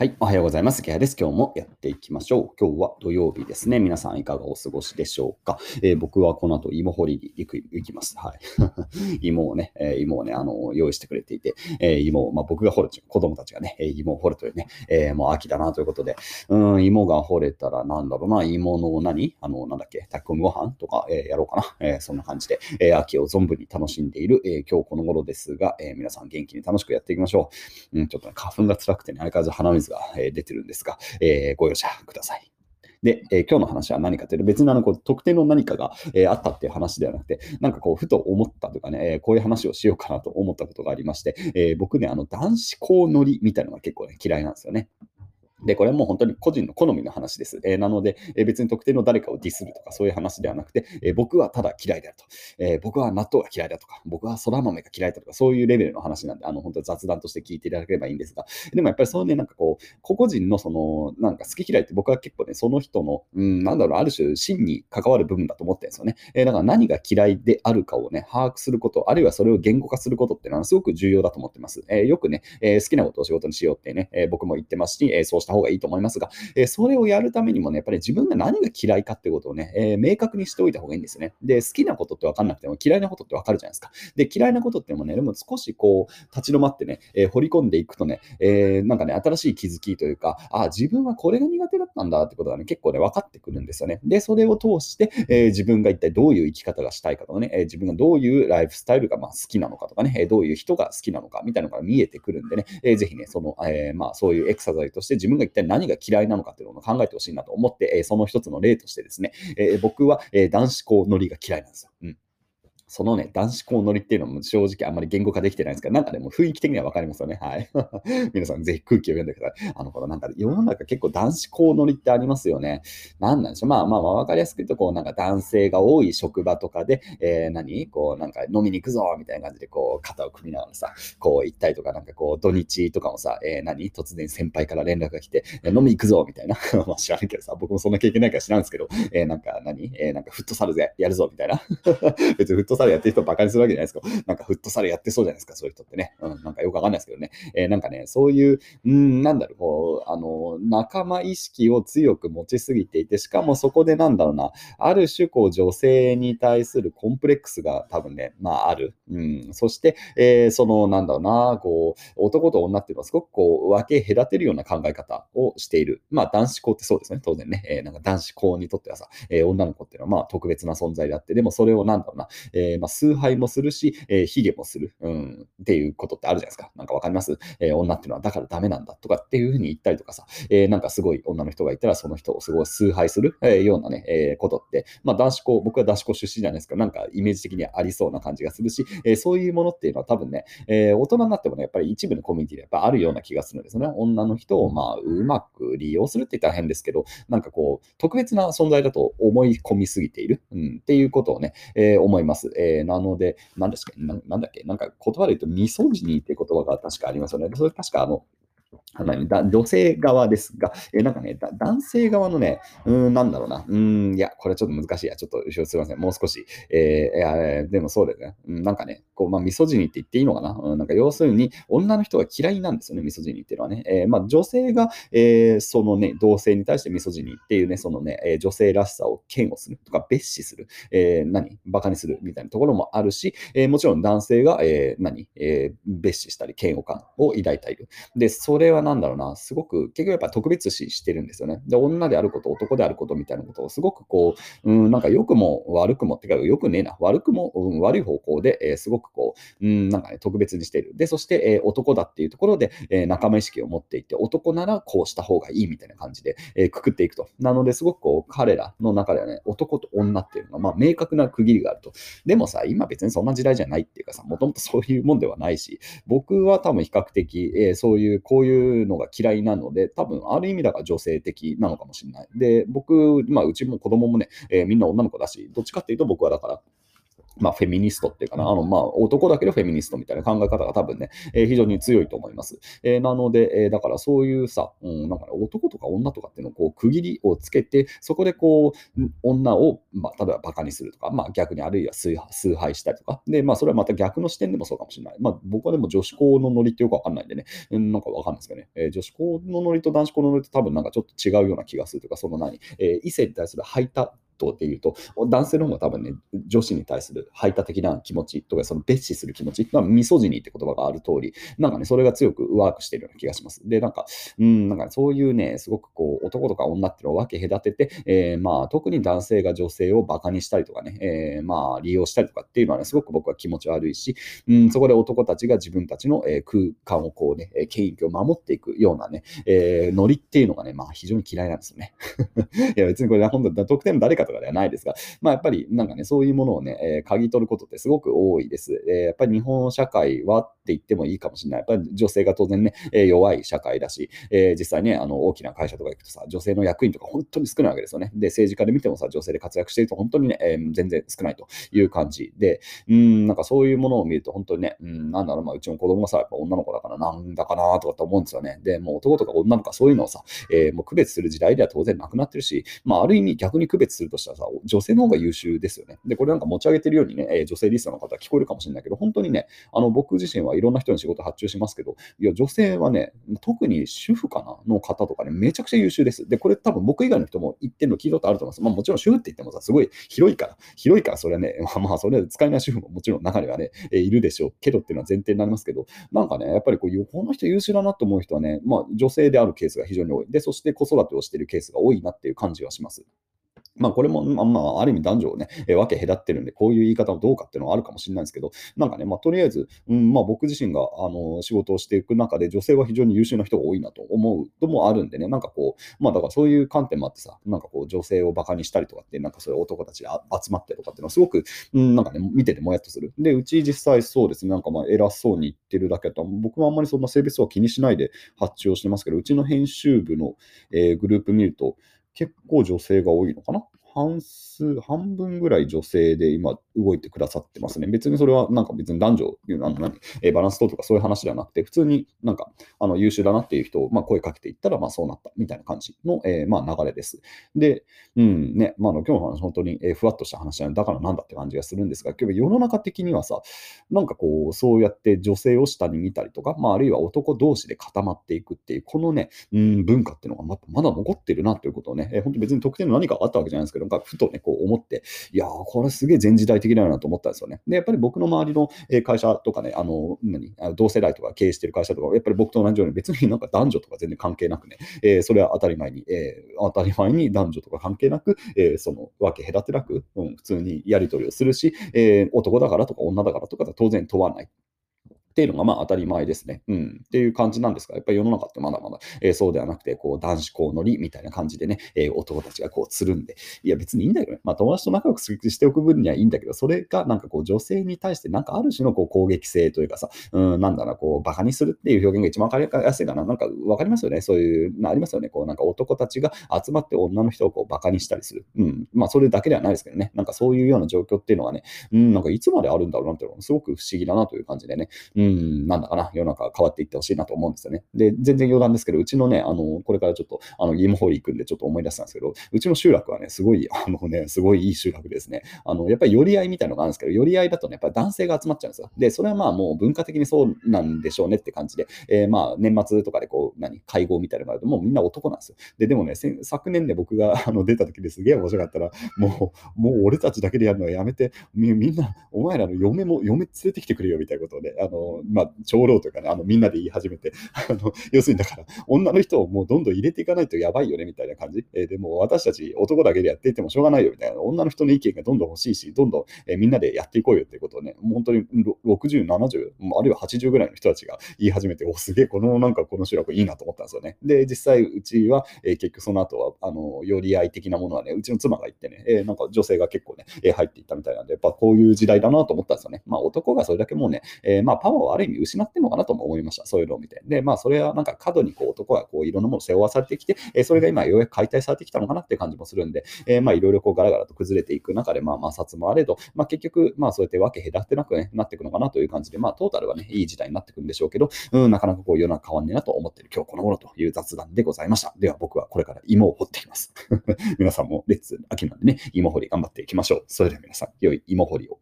はい。おはようございます。ケアです。今日もやっていきましょう。今日は土曜日ですね。皆さんいかがお過ごしでしょうか。えー、僕はこの後芋掘りに行く行きます。はい。芋をね、えー、芋をね、あの、用意してくれていて、えー、芋を、まあ、僕が掘る、子供たちがね、芋を掘るというね、えもう秋だなということで、うん、芋が掘れたらなんだろうな、芋の何？あの、なんだっけ、炊き込みご飯とか、えやろうかな。えそんな感じで、え秋を存分に楽しんでいる、え今日この頃ですが、え皆さん元気に楽しくやっていきましょう。うん、ちょっと、ね、花粉が辛くてね、相変わらず鼻水が出てるんですが、えー、ご容赦ください。で、えー、今日の話は何かというと、別にあのこう特定の何かが、えー、あったっていう話ではなくて、なんかこう、ふと思ったとかね、えー、こういう話をしようかなと思ったことがありまして、え僕ね、あの男子校乗りみたいなのが結構、ね、嫌いなんですよね。で、これはもう本当に個人の好みの話です。えー、なので、えー、別に特定の誰かをディスるとかそういう話ではなくて、えー、僕はただ嫌いであると、え僕は納豆が嫌いだとか、僕はそら豆が嫌いだとか、そういうレベルの話なんで、あの本当雑談として聞いていただければいいんですが、でもやっぱりそうね、なんかこう、個々人のその、なんか好き嫌いって僕は結構ね、その人の、うん、なんだろう、ある種真に関わる部分だと思ってるんですよね。えだから何が嫌いであるかをね、把握すること、あるいはそれを言語化することっていうのはすごく重要だと思ってます。えよくね、え好きなことを仕事にしようってね、え僕も言ってますし、えそうした方がいいと思いますが、えそれをやるためにもね、やっぱり自分が何が嫌いかってことをね、え、明確にしておいた方がいいんですよね。で、好きなことって分かんなくても嫌いなことって分かるじゃないですか。で、嫌いなことってもね、でも少しこう、立ち止まってね、えー、掘り込んでいくとね、え、なんかね、新しい気づきというか、あ、自分はこれが苦手だったんだってことがね、結構ね、分かってくるんですよね。で、それを通して、え自分が一体どういう生き方がしたいかとかね、え自分がどういうライフスタイルがまあ好きなのかとかね、えどういう人が好きなのかみたいなのが見えてくるんでね、えー、ぜひね、その、えまあ、そういうエクササイズとして自分が一体何が嫌いなのかっていうのを考えてほしいなと思って、えその一つの例としてですね、え僕は、え男子校のりが嫌いなんですよ。うんそのね、男子校乗りっていうのも正直あんまり言語化できてないんですけど、なんかね、も雰囲気的にはわかりますよね。はい。皆さんぜひ空気を読んでください。あの、このなんか世の中結構男子校乗りってありますよね。なんなんでしょう。まあまあまあわかりやすく言うと、こうなんか男性が多い職場とかで、えー、何？こうなんか飲みに行くぞみたいな感じでこう肩を組みながらさ、こう行ったりとか、なんかこう土日とかもさ、えー、何？突然先輩から連絡が来て、えー、飲み行くぞみたいな。まあ知らんけどさ、僕もそんな経験ないから知らんですけど、えー、なんか何？えー、なんかフットサルでやるぞみたいな。別にフットサルやってる人バカにするわけじゃないですか。なんかフットサルやってそうじゃないですか、そういう人ってね。うん、なんかよくわかんないですけどね。えー、なんかね、そういう、うん、なんだろう、こう、あの、仲間意識を強く持ちすぎていて、しかもそこでなんだろうな、ある種、こう、女性に対するコンプレックスが多分ね、まあ、ある。うん、そして、えー、その、なんだろうな、こう、男と女っていうのはすごくこう、分け隔てるような考え方をしている。まあ、男子校ってそうですね、当然ね。えー、なんか男子校にとってはさ、えー、女の子っていうのはまあ、特別な存在であって、でもそれをなんだろうな、えー、まあ、崇拝もするし、えー、卑下もする、うん、っていうことってあるじゃないですか。なんかわかります、えー、女っていうのはだからダメなんだとかっていうふうに言ったりとかさ、えー、なんかすごい女の人がいたらその人をすごい崇拝する、えー、ようなね、えー、ことって、まあ男子校、僕は男子校出身じゃないですか、なんかイメージ的にありそうな感じがするし、えー、そういうものっていうのは多分ね、えー、大人になってもね、やっぱり一部のコミュニティでやっぱあるような気がするんですね。女の人をまあうまく利用するって言ったら変ですけど、なんかこう、特別な存在だと思い込みすぎている、うん、っていうことをね、えー、思います。えー、なので、何ですかななんだっけなんか言葉で言うと、ミソジニーって言葉が確かありますよね。それ確かあの、だ女性側ですが、えなんかね、男性側のね、うん、なんだろうな、うん、いや、これちょっと難しいや、ちょっとすみません、もう少し、えー、でもそうだよね、うん、なんかね、こう、まあ、ミソジニって言っていいのかな、うん、なんか要するに、女の人が嫌いなんですよね、ミソジニっていうのはね。えー、まあ、女性が、えー、そのね、同性に対してミソジニっていうね、そのね、え女性らしさを嫌悪する。とか、蔑視する、え何、バカにする。みたいなところもあるし、えもちろん男性が、え何、え蔑視したり、嫌悪感を抱いている。で、それはなんだろうな、すごく、結局やっぱ特別視してるんですよね。で、女であること、男であることみたいなことをすごくこう、うん、なんか良くも悪くも、ってか、よくねえな、悪くも、うん、悪い方向で、えー、すごくこう、うん、なんかね、特別にしてる。で、そして、えー、男だっていうところで、えー、仲間意識を持っていて、男ならこうした方がいいみたいな感じで、えー、くくっていくと。なので、すごくこう、彼らの中ではね、男と女っていうのが、まあ、明確な区切りがあると。でもさ、今別にそんな時代じゃないっていうかさ、もともとそういうもんではないし、僕は多分比較的、え、そういう、こういうのが嫌いなので、多分ある意味だから女性的なのかもしれない。で、僕、まあ、うちも子供もね、えー、みんな女の子だし、どっちかっていうと僕はだから、まあ、フェミニストっていうかな、あの、まあ、男だけどフェミニストみたいな考え方が多分ね、えー、非常に強いと思います。えー、なので、えー、だからそういうさ、うん、なんか、ね、男とか女とかっていうのをこう区切りをつけて、そこでこう、女を、まあ、例えばバカにするとか、まあ、逆にあるいは崇拝したりとか、で、まあ、それはまた逆の視点でもそうかもしれない。まあ、僕はでも女子校のノリってよくわかんないんでね、うん、なんかわかんないですけどね、えー、女子校のノリと男子校のノリと多分なんかちょっと違うような気がするとか、その何、えー、異性に対する排他トでいうと、男性の方が多分ね、女子に対する排他的な気持ちとか、その蔑視する気持ち、まあ、ミソジニーって言葉がある通り、なんかね、それが強くワークしてるような気がします。で、なんか、うん、なんかそういうね、すごくこう、男とか女っていうのを分け隔てて、えー、まあ、特に男性が女性をバカにしたりとかね、えー、まあ、利用したりとかっていうのはね、すごく僕は気持ち悪いし、うん、そこで男たちが自分たちの、え空間をこうね、権益を守っていくようなね、えー、ノリっていうのがね、まあ、非常に嫌いなんですよね。いや、別にこれ、本当特定の誰かとかではないですが、まあ、やっぱりなんかね、そういうものをね、えー、嗅ぎ取ることってすごく多いです。えー、やっぱり日本社会はって言ってもいいかもしれない。やっぱり女性が当然ね、えー、弱い社会だし、え実際ね、あの大きな会社とか行くとさ、女性の役員とか本当に少ないわけですよね。で、政治家で見てもさ、女性で活躍していると本当にね、え全然少ないという感じで、うん、なんかそういうものを見ると本当にね、うん、なんだろう、まあ、うちの子供がさ、やっぱ女の子だからなんだかなとかって思うんですよね。で、もう男とか女の子そういうのをさ、えもう区別する時代では当然なくなってるし、まあ、ある意味逆に区別するとしたらさ、女性の方が優秀ですよね。で、これなんか持ち上げてるようにね、え女性リストの方は聞こえるかもしれないけど、本当にね、あの僕自身はいろんな人に仕事発注しますけど、いや、女性はね、特に主婦かなの方とかね、めちゃくちゃ優秀です。で、これ多分僕以外の人も言ってるの聞いたことあると思います。まあもちろん主婦って言ってもさ、すごい広いから、広いからそれはね、まあまあそれは使えない主婦ももちろん中にはね、えいるでしょうけどっていうのは前提になりますけど、なんかね、やっぱりこう、この人優秀だなと思う人はね、まあ女性であるケースが非常に多い。で、そして子育てをしているケースが多いなっていう感じはします。まあこれも、まあ、まあ、ある意味男女をね、えー、分け隔ってるんで、こういう言い方はどうかっていうのはあるかもしれないんですけど、なんかね、まあとりあえず、うん、まあ僕自身が、あの、仕事をしていく中で女性は非常に優秀な人が多いなと思うともあるんでね、なんかこう、まあだからそういう観点もあってさ、なんかこう女性をバカにしたりとかって、なんかそういう男たちが集まってとかっていうのはすごく、うん、なんかね、見ててもやっとする。で、うち実際そうですね、なんかまあ偉そうに言ってるだけだと、僕もあんまりそんな性別は気にしないで発注をしてますけど、うちの編集部の、えー、グループ見ると、結構女性が多いのかな？半数、半分ぐらい女性で今動いてくださってますね。別にそれはなんか別に男女、あの何えバランスととかそういう話ではなくて、普通になんかあの優秀だなっていう人を、まあ、声かけていったら、まあそうなったみたいな感じの、えー、まあ流れです。で、うんね、まあ、の今日の話、本当に、え、ふわっとした話だからなんだって感じがするんですが、結構世の中的にはさ、なんかこう、そうやって女性を下に見たりとか、まあ、あるいは男同士で固まっていくっていう、このね、うん、文化っていうのがままだ残ってるなということをね、えー、本当別に特定の何かあったわけじゃないですけど、なんかふとね、こう思って、いやー、これすげえ前時代的だよなと思ったんですよね。で、やっぱり僕の周りの会社とかね、あの、何、同世代とか経営してる会社とか、やっぱり僕と同じように別になんか男女とか全然関係なくね、えー、それは当たり前に、えー、当たり前に男女とか関係なく、えー、その分け隔てなく、うん、普通にやり取りをするし、え男だからとか女だからとか当然問わない。っていうのがまあ当たり前ですね。うん。っていう感じなんですが、やっぱり世の中ってまだまだ、えー、そうではなくて、こう男子校乗りみたいな感じでね、えー、男たちがこうつるんで、いや別にいいんだけどね。まあ友達と仲良くしておく分にはいいんだけど、それがなんかこう女性に対してなんかある種のこう攻撃性というかさ、うん、なんだろう、こうバカにするっていう表現が一番わかりやすいかな。なんかわかりますよね。そういう、ありますよね。こうなんか男たちが集まって女の人をこうバカにしたりする。うん。まあそれだけではないですけどね。なんかそういうような状況っていうのはね、うん、なんかいつまであるんだろうなっていうのがすごく不思議だなという感じでね。うん、んなんだかな。世の中変わっていってほしいなと思うんですよね。で、全然余談ですけど、うちのね、あの、これからちょっと、あの、イモホーリ行くんでちょっと思い出したんですけど、うちの集落はね、すごい、あのね、すごいいい集落ですね。あの、やっぱり寄り合いみたいなのがあるんですけど、寄り合いだとね、やっぱり男性が集まっちゃうんですよ。で、それはまあもう文化的にそうなんでしょうねって感じで、えー、まあ年末とかでこう、何、会合みたいなのがあると、もうみんな男なんですよ。で、でもね、昨年ね、僕が あの出た時ですげえ面白かったら、もう、もう俺たちだけでやるのはやめて、みんな、お前らの嫁も、嫁連れてきてくれよみたいなことをね、あの、まあ、長老というかね、あの、みんなで言い始めて、あの要するにだから、女の人をもうどんどん入れていかないとやばいよねみたいな感じ。えー、でも私たち男だけでやっていてもしょうがないよみたいな、女の人の意見がどんどん欲しいし、どんどん、えー、みんなでやっていこうよっていうことをね、本当に60、70、あるいは80ぐらいの人たちが言い始めて、お、すげえ、このなんかこの集落いいなと思ったんですよね。で、実際うちは、えー、結局その後は、あの、寄り合い的なものはね、うちの妻が言ってね、えー、なんか女性が結構ね、えー、入っていったみたいなんで、やっぱこういう時代だなと思ったんですよね。まあ男がそれだけもうね、えー、まあパワをある意味失ってるのかなとも思いました。そういうのを見て。で、まあ、それはなんか過度にこう男がこういろんなものを背負わされてきて、えそれが今ようやく解体されてきたのかなって感じもするんで、えまあ、いろいろこうガラガラと崩れていく中で、まあ、摩擦もあれど、まあ、結局、まあ、そうやって分け隔てなく、ね、なっていくのかなという感じで、まあ、トータルはね、いい時代になってくるんでしょうけど、うん、なかなかこう世の中変わんねえなと思っている今日この頃という雑談でございました。では、僕はこれから芋を掘っていきます。皆さんもレッツ秋なんでね、芋掘り頑張っていきましょう。それでは皆さん、良い芋掘りを。